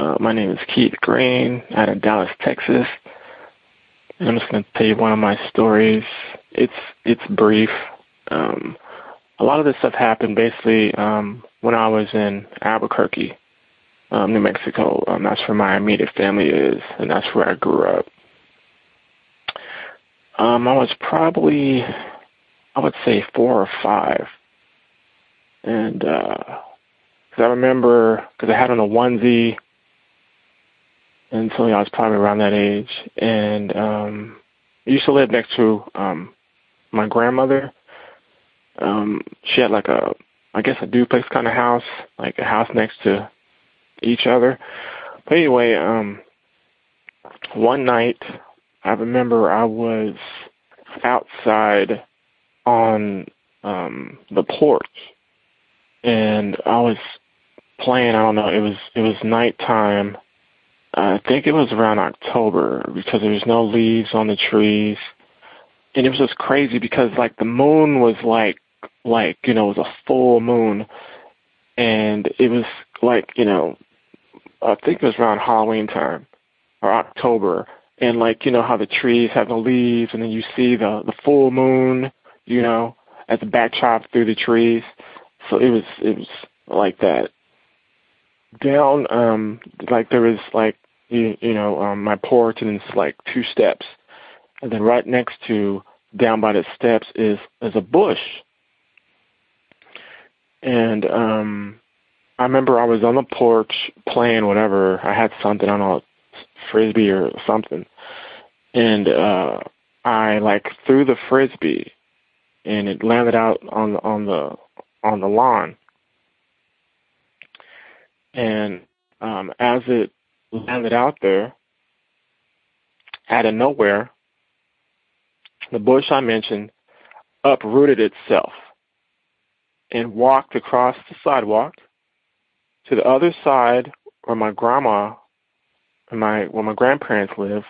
Uh, my name is Keith Green out of Dallas, Texas. And I'm just going to tell you one of my stories. It's it's brief. Um, a lot of this stuff happened basically um, when I was in Albuquerque, um, New Mexico. Um, that's where my immediate family is, and that's where I grew up. Um, I was probably, I would say, four or five, and because uh, I remember, because I had on a onesie and so I was probably around that age. And um, I used to live next to um, my grandmother. Um, she had like a, I guess a duplex kind of house, like a house next to each other. But anyway, um, one night I remember I was outside on um, the porch, and I was playing. I don't know. It was it was nighttime I think it was around October because there was no leaves on the trees. And it was just crazy because like the moon was like like, you know, it was a full moon and it was like, you know, I think it was around Halloween time or October. And like, you know how the trees have the leaves and then you see the the full moon, you know, as the backdrop through the trees. So it was it was like that down um like there was like you, you know um my porch and it's like two steps. And then right next to down by the steps is is a bush. And um I remember I was on the porch playing whatever. I had something I don't know frisbee or something. And uh I like threw the frisbee and it landed out on on the on the lawn and um, as it landed out there, out of nowhere, the bush I mentioned uprooted itself and walked across the sidewalk to the other side where my grandma and my where my grandparents live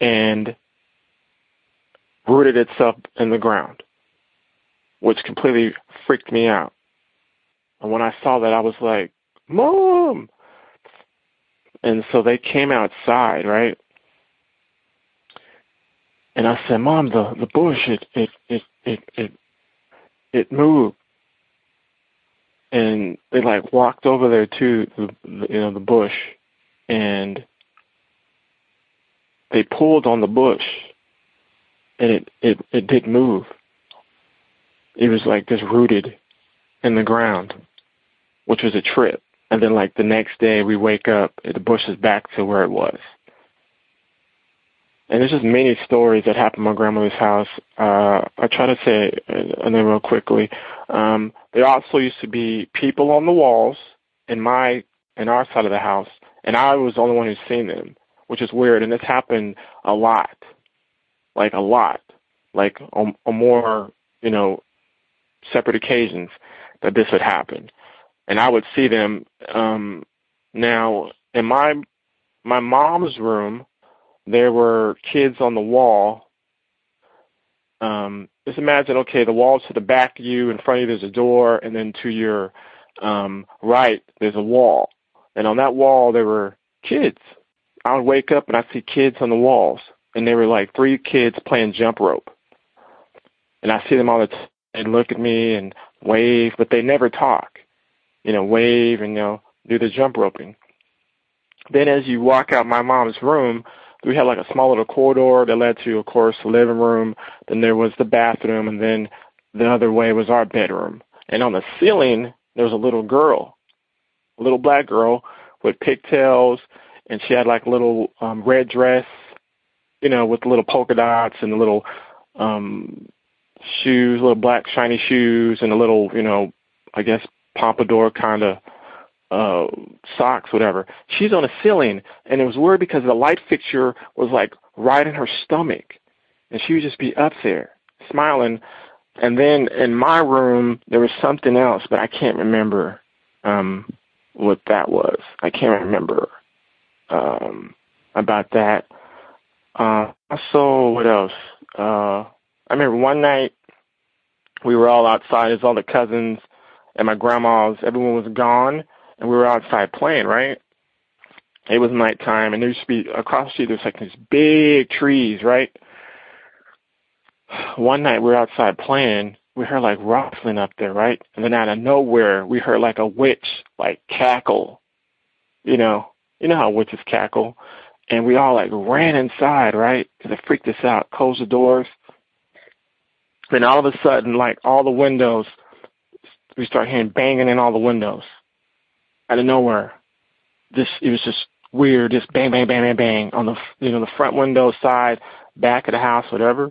and rooted itself in the ground, which completely freaked me out. And when I saw that, I was like, Mom! And so they came outside, right? And I said, Mom, the, the bush, it, it, it, it, it, it moved. And they like walked over there to the, you know, the bush and they pulled on the bush and it, it, it didn't move. It was like just rooted in the ground, which was a trip and then like the next day we wake up, the bush is back to where it was. And there's just many stories that happened at my grandmother's house. Uh, I try to say and then real quickly. Um, there also used to be people on the walls in my in our side of the house, and I was the only one who's seen them, which is weird. And this happened a lot, like a lot, like a, a more you know separate occasions that this would happen, and I would see them. Um, now, in my my mom's room, there were kids on the wall. Um, just imagine, okay, the wall to the back of you, in front of you, there's a door, and then to your um, right, there's a wall, and on that wall there were kids. I would wake up and I'd see kids on the walls, and they were like three kids playing jump rope, and I see them all the time and look at me and wave, but they never talk. You know, wave and you know do the jump roping. Then as you walk out my mom's room, we had like a small little corridor that led to, of course, the living room. Then there was the bathroom, and then the other way was our bedroom. And on the ceiling, there was a little girl, a little black girl with pigtails, and she had like a little um, red dress, you know, with little polka dots and a little um shoes, little black shiny shoes, and a little, you know, I guess pompadour kind of uh socks, whatever. She's on a ceiling, and it was weird because the light fixture was like right in her stomach, and she would just be up there smiling. And then in my room there was something else, but I can't remember um what that was. I can't remember um about that. Uh so what else? Uh I remember one night we were all outside, it's all the cousins and my grandma's, everyone was gone and we were outside playing, right? It was nighttime, and there used to be across the street. There's like these big trees, right? One night we were outside playing. We heard like rustling up there, right? And then out of nowhere, we heard like a witch like cackle. You know, you know how witches cackle. And we all like ran inside, right? Because it freaked us out. Closed the doors. Then all of a sudden, like all the windows, we start hearing banging in all the windows out of nowhere. This it was just weird, just bang, bang, bang, bang, bang on the you know the front window, side, back of the house, whatever.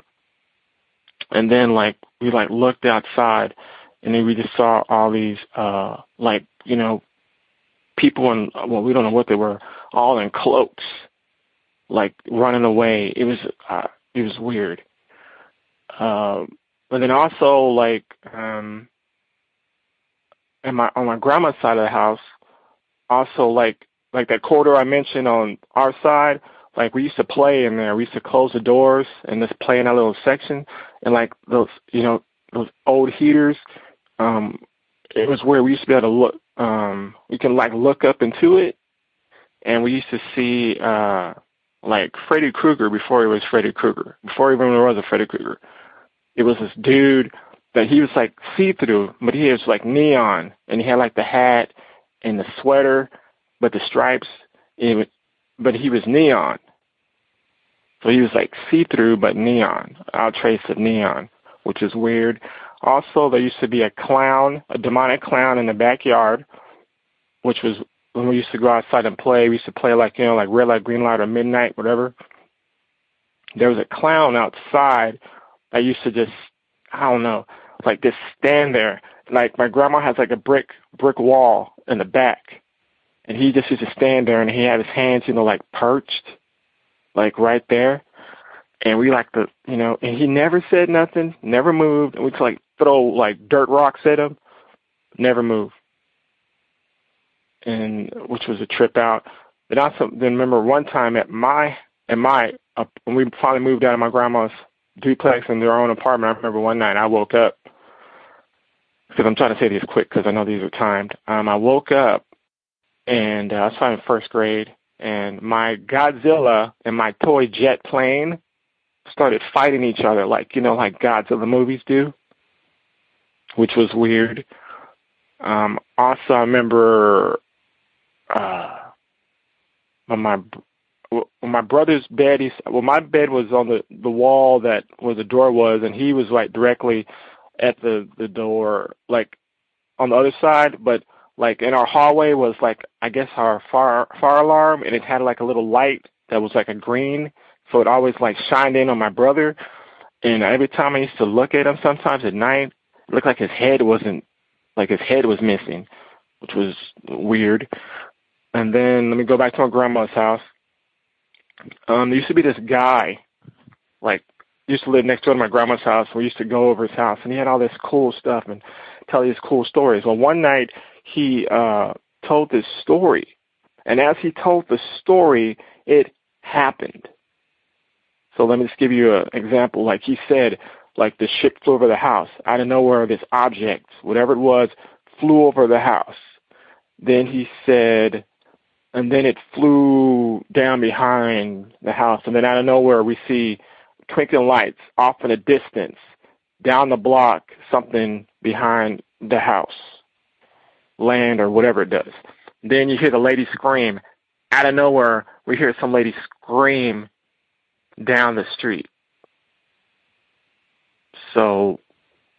And then like we like looked outside, and then we just saw all these uh like you know people in well we don't know what they were, all in cloaks, like running away. It was uh, it was weird. Um, but then also like um, and my on my grandma's side of the house, also like like that corridor I mentioned on our side, like we used to play in there. We used to close the doors and just play in that little section. And like those, you know, those old heaters, um, it was where we used to be able to look. Um, we can like look up into it, and we used to see uh, like Freddy Krueger before he was Freddy Krueger, before he even was a Freddy Krueger. It was this dude that he was like see through, but he was like neon, and he had like the hat and the sweater, but the stripes, it was, but he was neon. So he was like see-through but neon, out trace of neon, which is weird. Also, there used to be a clown, a demonic clown in the backyard, which was when we used to go outside and play. We used to play like you know, like red light, green light, or midnight, whatever. There was a clown outside that used to just, I don't know, like just stand there. Like my grandma has like a brick brick wall in the back, and he just used to stand there and he had his hands, you know, like perched, like right there. And we like to, you know, and he never said nothing, never moved. And we could like throw like dirt rocks at him, never moved. And which was a trip out. But also, then remember one time at my at my uh, when we finally moved out of my grandma's duplex in their own apartment. I remember one night I woke up because I'm trying to say these quick because I know these are timed. Um, I woke up and uh, I was probably in first grade, and my Godzilla and my toy jet plane started fighting each other, like you know, like Godzilla movies do, which was weird. Um, also, I remember uh, my when my brother's bed, he's well, my bed was on the the wall that where the door was, and he was like directly at the the door, like on the other side, but like in our hallway was like I guess our fire fire alarm, and it had like a little light that was like a green, so it always like shined in on my brother. And every time I used to look at him, sometimes at night, it looked like his head wasn't like his head was missing, which was weird. And then let me go back to my grandma's house. Um, there used to be this guy, like used to live next door to my grandma's house. We used to go over his house, and he had all this cool stuff and tell these cool stories. Well, one night he uh, told this story, and as he told the story, it happened. So let me just give you an example. Like he said, like the ship flew over the house. Out of nowhere, this object, whatever it was, flew over the house. Then he said, and then it flew down behind the house. And then out of nowhere, we see twinkling lights off in the distance, down the block, something behind the house, land or whatever it does. Then you hear the lady scream. Out of nowhere, we hear some lady scream down the street. So,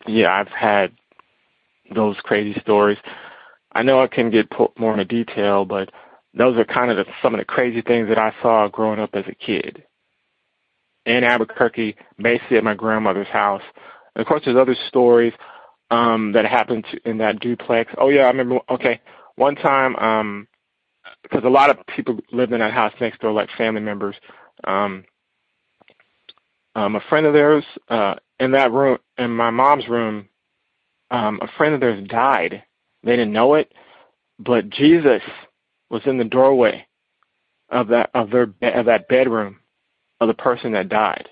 yeah, I've had those crazy stories. I know I can get more into detail, but those are kind of the, some of the crazy things that I saw growing up as a kid in Albuquerque, basically at my grandmother's house. And of course, there's other stories um, that happened to, in that duplex. Oh yeah, I remember. Okay, one time, um, because a lot of people lived in that house next door, like family members. Um, um, a friend of theirs uh, in that room, in my mom's room, um, a friend of theirs died. They didn't know it, but Jesus was in the doorway of that of their of that bedroom of the person that died.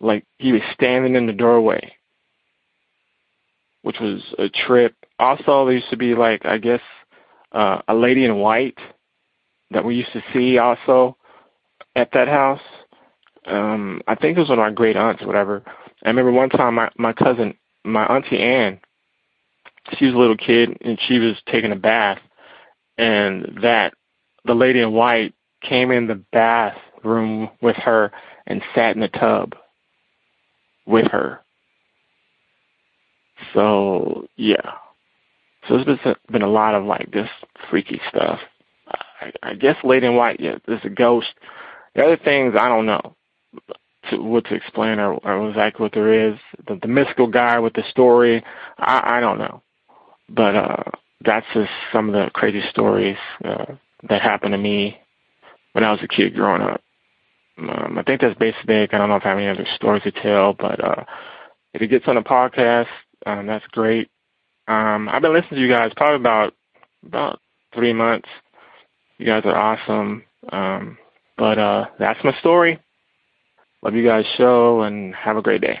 Like he was standing in the doorway, which was a trip. Also, there used to be like I guess uh, a lady in white that we used to see also at that house. Um, I think it was one of my great aunts, or whatever. I remember one time my my cousin, my auntie Ann, she was a little kid and she was taking a bath, and that the lady in white came in the bathroom with her and sat in the tub with her. So yeah, so there's been been a lot of like this freaky stuff. I, I guess Lady in White, yeah, there's a ghost. The other things I don't know to, what to explain or, or exactly what there is. The, the mystical guy with the story, I, I don't know, but uh, that's just some of the crazy stories uh, that happened to me when I was a kid growing up. Um, I think that's basic. I don't know if I have any other stories to tell, but uh, if it gets on the podcast, um, that's great. Um, I've been listening to you guys probably about about three months. You guys are awesome. Um, but uh, that's my story. Love you guys' show and have a great day.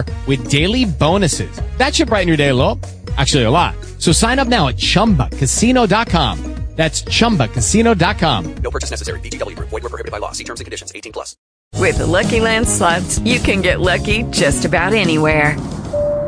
with daily bonuses. That should brighten your day a little. Actually, a lot. So sign up now at chumbacasino.com. That's chumbacasino.com. No purchase necessary. VGW Group. Void were prohibited by law. See terms and conditions. 18 plus. With the Lucky Land slots, you can get lucky just about anywhere.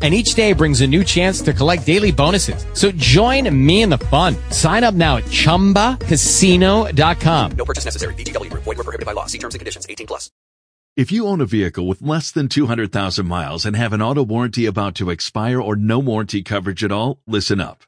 And each day brings a new chance to collect daily bonuses. So join me in the fun. Sign up now at ChumbaCasino.com. No purchase necessary. VGW Group. Void were prohibited by law. See terms and conditions. 18 plus. If you own a vehicle with less than 200,000 miles and have an auto warranty about to expire or no warranty coverage at all, listen up.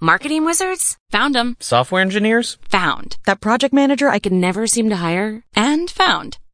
Marketing wizards? Found them. Software engineers? Found. That project manager I could never seem to hire? And found.